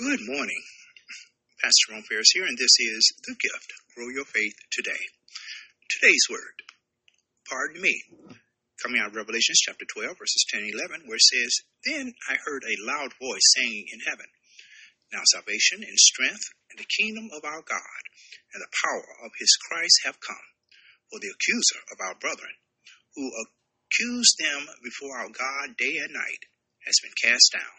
Good morning. Pastor Ron Ferris here, and this is The Gift Grow Your Faith Today. Today's word, pardon me, coming out of Revelation chapter 12, verses 10 and 11, where it says, Then I heard a loud voice saying in heaven, Now salvation and strength and the kingdom of our God and the power of his Christ have come. For the accuser of our brethren, who accused them before our God day and night, has been cast down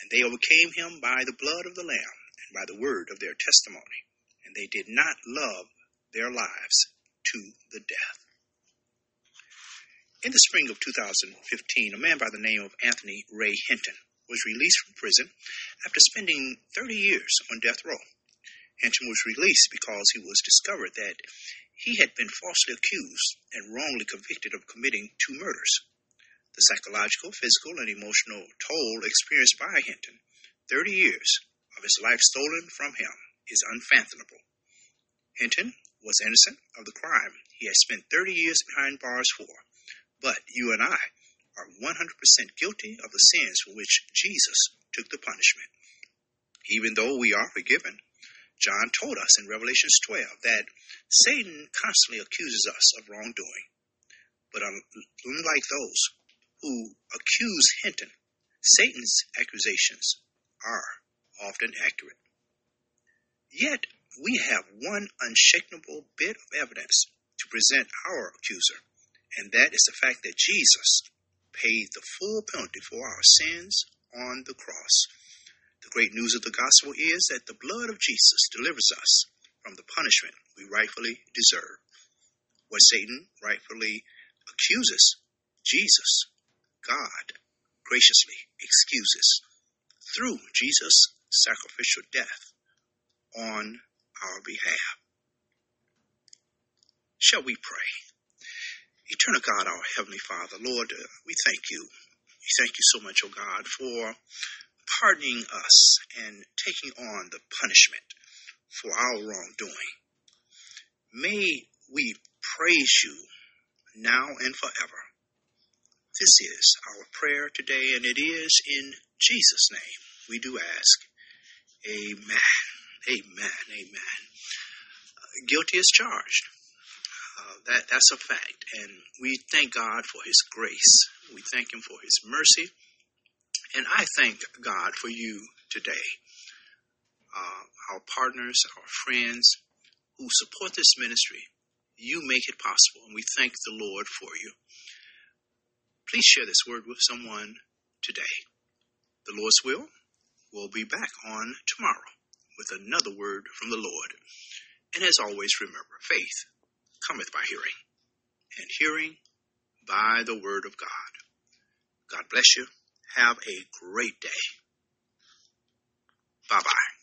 and they overcame him by the blood of the Lamb and by the word of their testimony. And they did not love their lives to the death. In the spring of 2015, a man by the name of Anthony Ray Hinton was released from prison after spending 30 years on death row. Hinton was released because he was discovered that he had been falsely accused and wrongly convicted of committing two murders. The psychological, physical, and emotional toll experienced by Hinton, 30 years of his life stolen from him, is unfathomable. Hinton was innocent of the crime he had spent 30 years behind bars for, but you and I are 100% guilty of the sins for which Jesus took the punishment. Even though we are forgiven, John told us in Revelation 12 that Satan constantly accuses us of wrongdoing. But unlike those who accuse Hinton, Satan's accusations are often accurate. Yet, we have one unshakable bit of evidence to present our accuser, and that is the fact that Jesus paid the full penalty for our sins on the cross. The great news of the gospel is that the blood of Jesus delivers us from the punishment we rightfully deserve. What Satan rightfully accuses Jesus God graciously excuses through Jesus' sacrificial death on our behalf. Shall we pray? Eternal God, our Heavenly Father, Lord, uh, we thank you. We thank you so much, O oh God, for pardoning us and taking on the punishment for our wrongdoing. May we praise you now and forever. This is our prayer today, and it is in Jesus' name we do ask. Amen. Amen. Amen. Uh, guilty as charged. Uh, that that's a fact, and we thank God for His grace. We thank Him for His mercy, and I thank God for you today, uh, our partners, our friends who support this ministry. You make it possible, and we thank the Lord for you. Please share this word with someone today. The Lord's will, we'll be back on tomorrow with another word from the Lord. And as always, remember faith cometh by hearing, and hearing by the word of God. God bless you. Have a great day. Bye bye.